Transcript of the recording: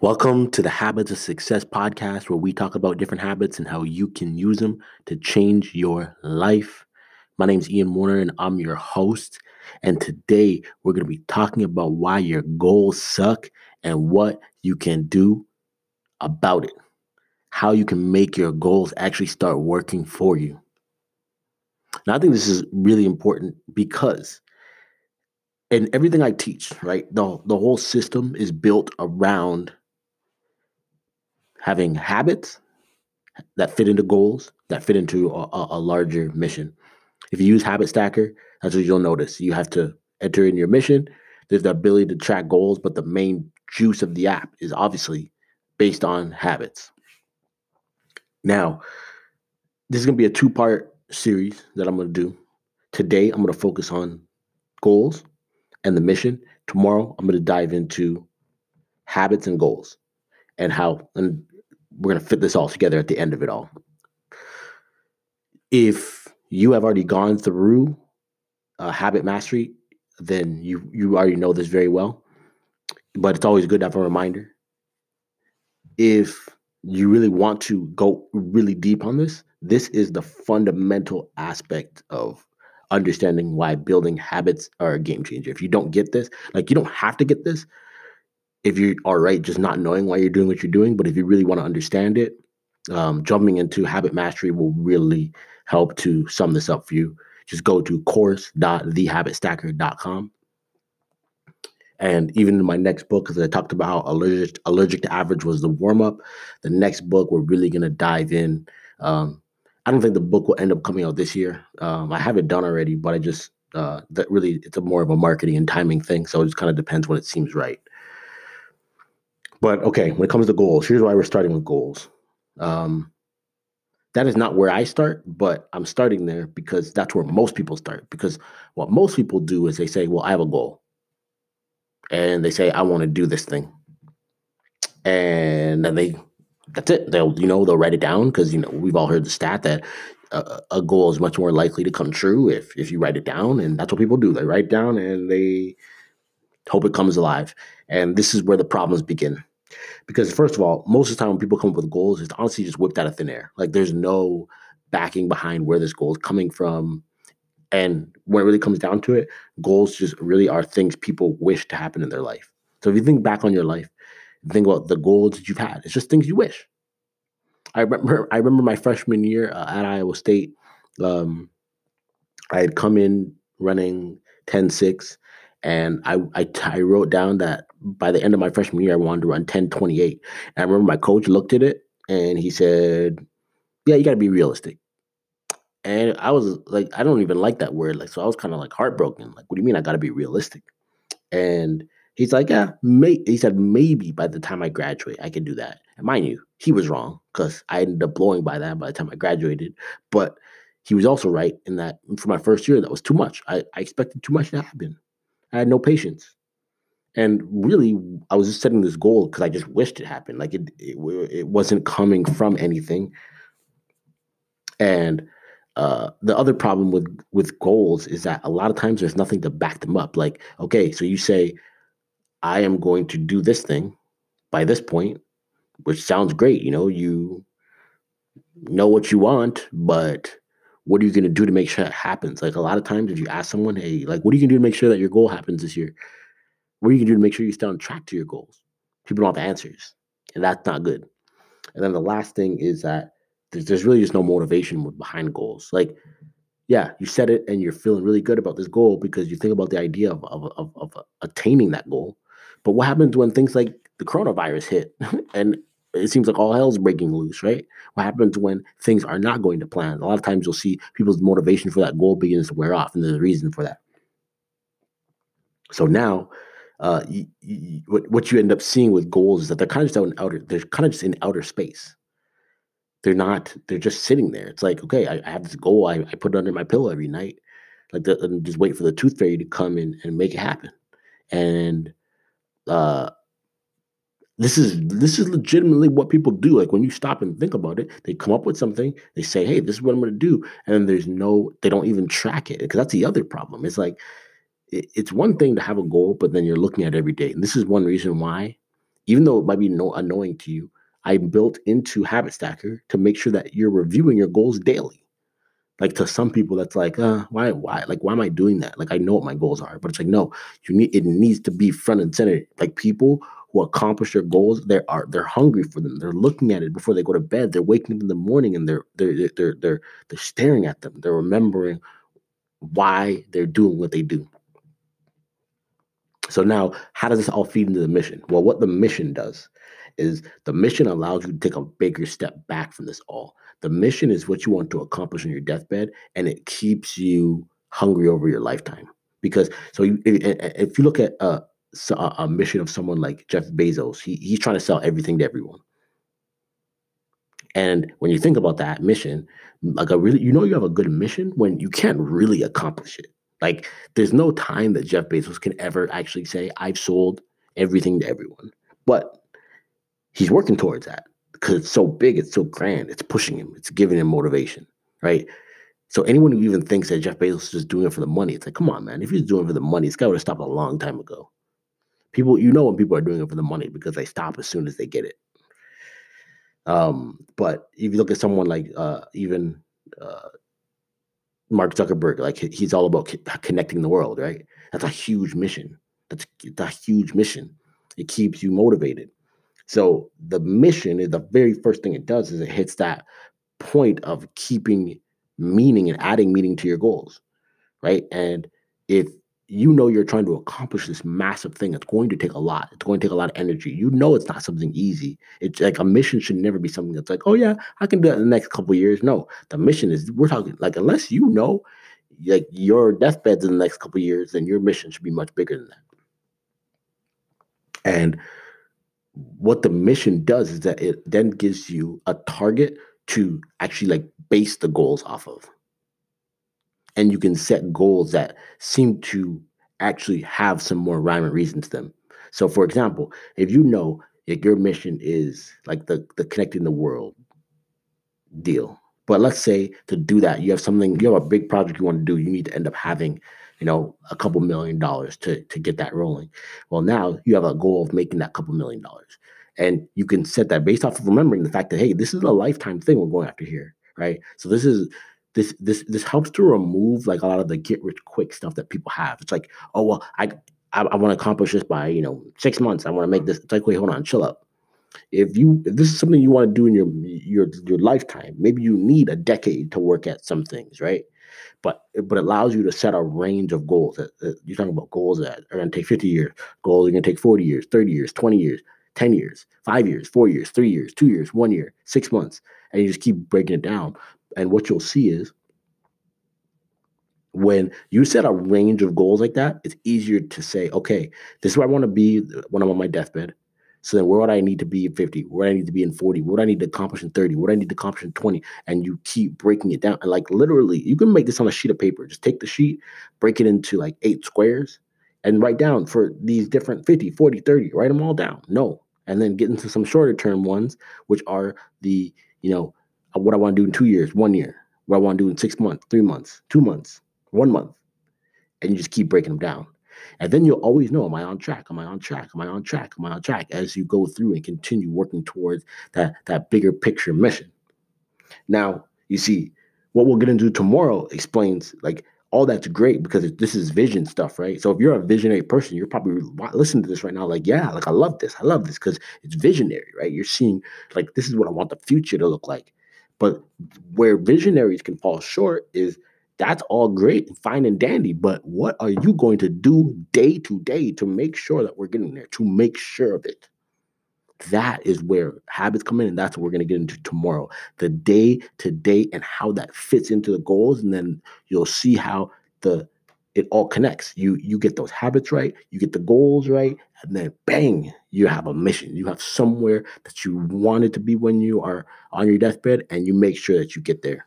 Welcome to the Habits of Success podcast, where we talk about different habits and how you can use them to change your life. My name is Ian Warner, and I'm your host. And today we're going to be talking about why your goals suck and what you can do about it. How you can make your goals actually start working for you. Now, I think this is really important because in everything I teach, right, the, the whole system is built around having habits that fit into goals, that fit into a, a, larger mission. If you use Habit Stacker, that's what you'll notice. You have to enter in your mission. There's the ability to track goals, but the main juice of the app is obviously based on habits. Now, this is going to be a two part series that I'm going to do. Today, I'm going to focus on goals and the mission. Tomorrow, I'm going to dive into habits and goals and how and we're going to fit this all together at the end of it all. If you have already gone through uh, habit mastery, then you you already know this very well. But it's always good to have a reminder. If you really want to go really deep on this, this is the fundamental aspect of understanding why building habits are a game changer. If you don't get this, like you don't have to get this, if you are right, just not knowing why you're doing what you're doing. But if you really want to understand it, um, jumping into habit mastery will really help to sum this up for you. Just go to course.thehabitstacker.com. And even in my next book, because I talked about how allergic, allergic to average was the warm up, the next book, we're really going to dive in. Um, I don't think the book will end up coming out this year. Um, I have it done already, but I just, uh, that really, it's a more of a marketing and timing thing. So it just kind of depends when it seems right. But okay, when it comes to goals, here's why we're starting with goals. Um, that is not where I start, but I'm starting there because that's where most people start. Because what most people do is they say, Well, I have a goal. And they say, I want to do this thing. And then they, that's it. They'll, you know, they'll write it down because, you know, we've all heard the stat that a, a goal is much more likely to come true if, if you write it down. And that's what people do. They write down and they hope it comes alive. And this is where the problems begin because first of all, most of the time when people come up with goals, it's honestly just whipped out of thin air. Like there's no backing behind where this goal is coming from. And when it really comes down to it, goals just really are things people wish to happen in their life. So if you think back on your life, think about the goals that you've had. It's just things you wish. I remember I remember my freshman year uh, at Iowa State. Um, I had come in running 10-6 and I, I, I wrote down that by the end of my freshman year, I wanted to run 1028. And I remember my coach looked at it and he said, Yeah, you got to be realistic. And I was like, I don't even like that word. Like, so I was kind of like heartbroken. Like, what do you mean I got to be realistic? And he's like, Yeah, may-, he said, maybe by the time I graduate, I can do that. And mind you, he was wrong because I ended up blowing by that by the time I graduated. But he was also right in that for my first year, that was too much. I, I expected too much to happen. I had no patience. And really, I was just setting this goal because I just wished it happened. Like it, it, it wasn't coming from anything. And uh, the other problem with with goals is that a lot of times there's nothing to back them up. Like, okay, so you say, I am going to do this thing by this point, which sounds great. You know, you know what you want, but what are you going to do to make sure it happens? Like a lot of times, if you ask someone, hey, like, what are you going to do to make sure that your goal happens this year? What you can do to make sure you stay on track to your goals? People don't have answers, and that's not good. And then the last thing is that there's, there's really just no motivation behind goals. Like, yeah, you set it and you're feeling really good about this goal because you think about the idea of, of, of, of attaining that goal. But what happens when things like the coronavirus hit and it seems like all hell's breaking loose, right? What happens when things are not going to plan? A lot of times you'll see people's motivation for that goal begins to wear off, and there's a reason for that. So now, uh, what, what you end up seeing with goals is that they're kind of just out in outer, they're kind of just in outer space. They're not, they're just sitting there. It's like, okay, I, I have this goal. I, I put it under my pillow every night. Like, the, and just wait for the tooth fairy to come in and make it happen. And uh, this is this is legitimately what people do like when you stop and think about it they come up with something they say hey this is what i'm going to do and there's no they don't even track it because that's the other problem it's like it's one thing to have a goal but then you're looking at it every day and this is one reason why even though it might be no annoying to you, I built into Habit Stacker to make sure that you're reviewing your goals daily. Like to some people, that's like, uh, why, why, like, why am I doing that? Like, I know what my goals are, but it's like, no, you need it needs to be front and center. Like people who accomplish their goals, they are they're hungry for them. They're looking at it before they go to bed. They're waking up in the morning and they're they're they're they're they're staring at them. They're remembering why they're doing what they do. So now, how does this all feed into the mission? Well, what the mission does is the mission allows you to take a bigger step back from this all. The mission is what you want to accomplish on your deathbed, and it keeps you hungry over your lifetime. Because so you, if you look at a, a mission of someone like Jeff Bezos, he, he's trying to sell everything to everyone. And when you think about that mission, like a really, you know, you have a good mission when you can't really accomplish it. Like, there's no time that Jeff Bezos can ever actually say, I've sold everything to everyone. But he's working towards that because it's so big, it's so grand, it's pushing him, it's giving him motivation, right? So anyone who even thinks that Jeff Bezos is just doing it for the money, it's like, come on, man. If he's doing it for the money, this guy would have stopped a long time ago. People, you know, when people are doing it for the money because they stop as soon as they get it. Um, but if you look at someone like uh, even uh, Mark Zuckerberg, like he's all about connecting the world, right? That's a huge mission. That's, that's a huge mission. It keeps you motivated. So the mission is the very first thing it does is it hits that point of keeping meaning and adding meaning to your goals, right? And if you know you're trying to accomplish this massive thing, it's going to take a lot. It's going to take a lot of energy. You know it's not something easy. It's like a mission should never be something that's like, oh yeah, I can do it in the next couple years. No, the mission is we're talking like unless you know like your deathbed's in the next couple years, then your mission should be much bigger than that. And what the mission does is that it then gives you a target to actually like base the goals off of. And you can set goals that seem to actually have some more rhyme and reason to them. So, for example, if you know that your mission is like the, the connecting the world deal, but let's say to do that, you have something, you have a big project you want to do, you need to end up having you know, a couple million dollars to to get that rolling. Well, now you have a goal of making that couple million dollars. And you can set that based off of remembering the fact that hey, this is a lifetime thing we're going after here, right? So this is this this this helps to remove like a lot of the get rich quick stuff that people have. It's like, oh well, I I, I want to accomplish this by you know six months. I want to make mm-hmm. this. It's like, wait, hold on, chill up. If you if this is something you want to do in your your your lifetime, maybe you need a decade to work at some things, right? but but it allows you to set a range of goals. that You're talking about goals that are going to take 50 years, goals are going to take 40 years, 30 years, 20 years, 10 years, five years, four years, three years, two years, one year, six months, and you just keep breaking it down. And what you'll see is when you set a range of goals like that, it's easier to say, okay, this is where I want to be when I'm on my deathbed. So then where would I need to be in 50? Where I need to be in 40? What I need to accomplish in 30? What I need to accomplish in 20? And you keep breaking it down. And like literally, you can make this on a sheet of paper. Just take the sheet, break it into like eight squares, and write down for these different 50, 40, 30, write them all down. No. And then get into some shorter term ones, which are the, you know, uh, what I want to do in two years, one year, what I want to do in six months, three months, two months, one month. And you just keep breaking them down. And then you'll always know, am I on track? Am I on track? Am I on track? Am I on track? As you go through and continue working towards that, that bigger picture mission. Now, you see, what we'll get into tomorrow explains like all that's great because this is vision stuff, right? So if you're a visionary person, you're probably listening to this right now, like, yeah, like I love this. I love this because it's visionary, right? You're seeing like this is what I want the future to look like. But where visionaries can fall short is that's all great, and fine and dandy. But what are you going to do day to day to make sure that we're getting there, to make sure of it? That is where habits come in, and that's what we're going to get into tomorrow. The day to day and how that fits into the goals, and then you'll see how the it all connects. You you get those habits right, you get the goals right, and then bang, you have a mission. You have somewhere that you wanted to be when you are on your deathbed, and you make sure that you get there.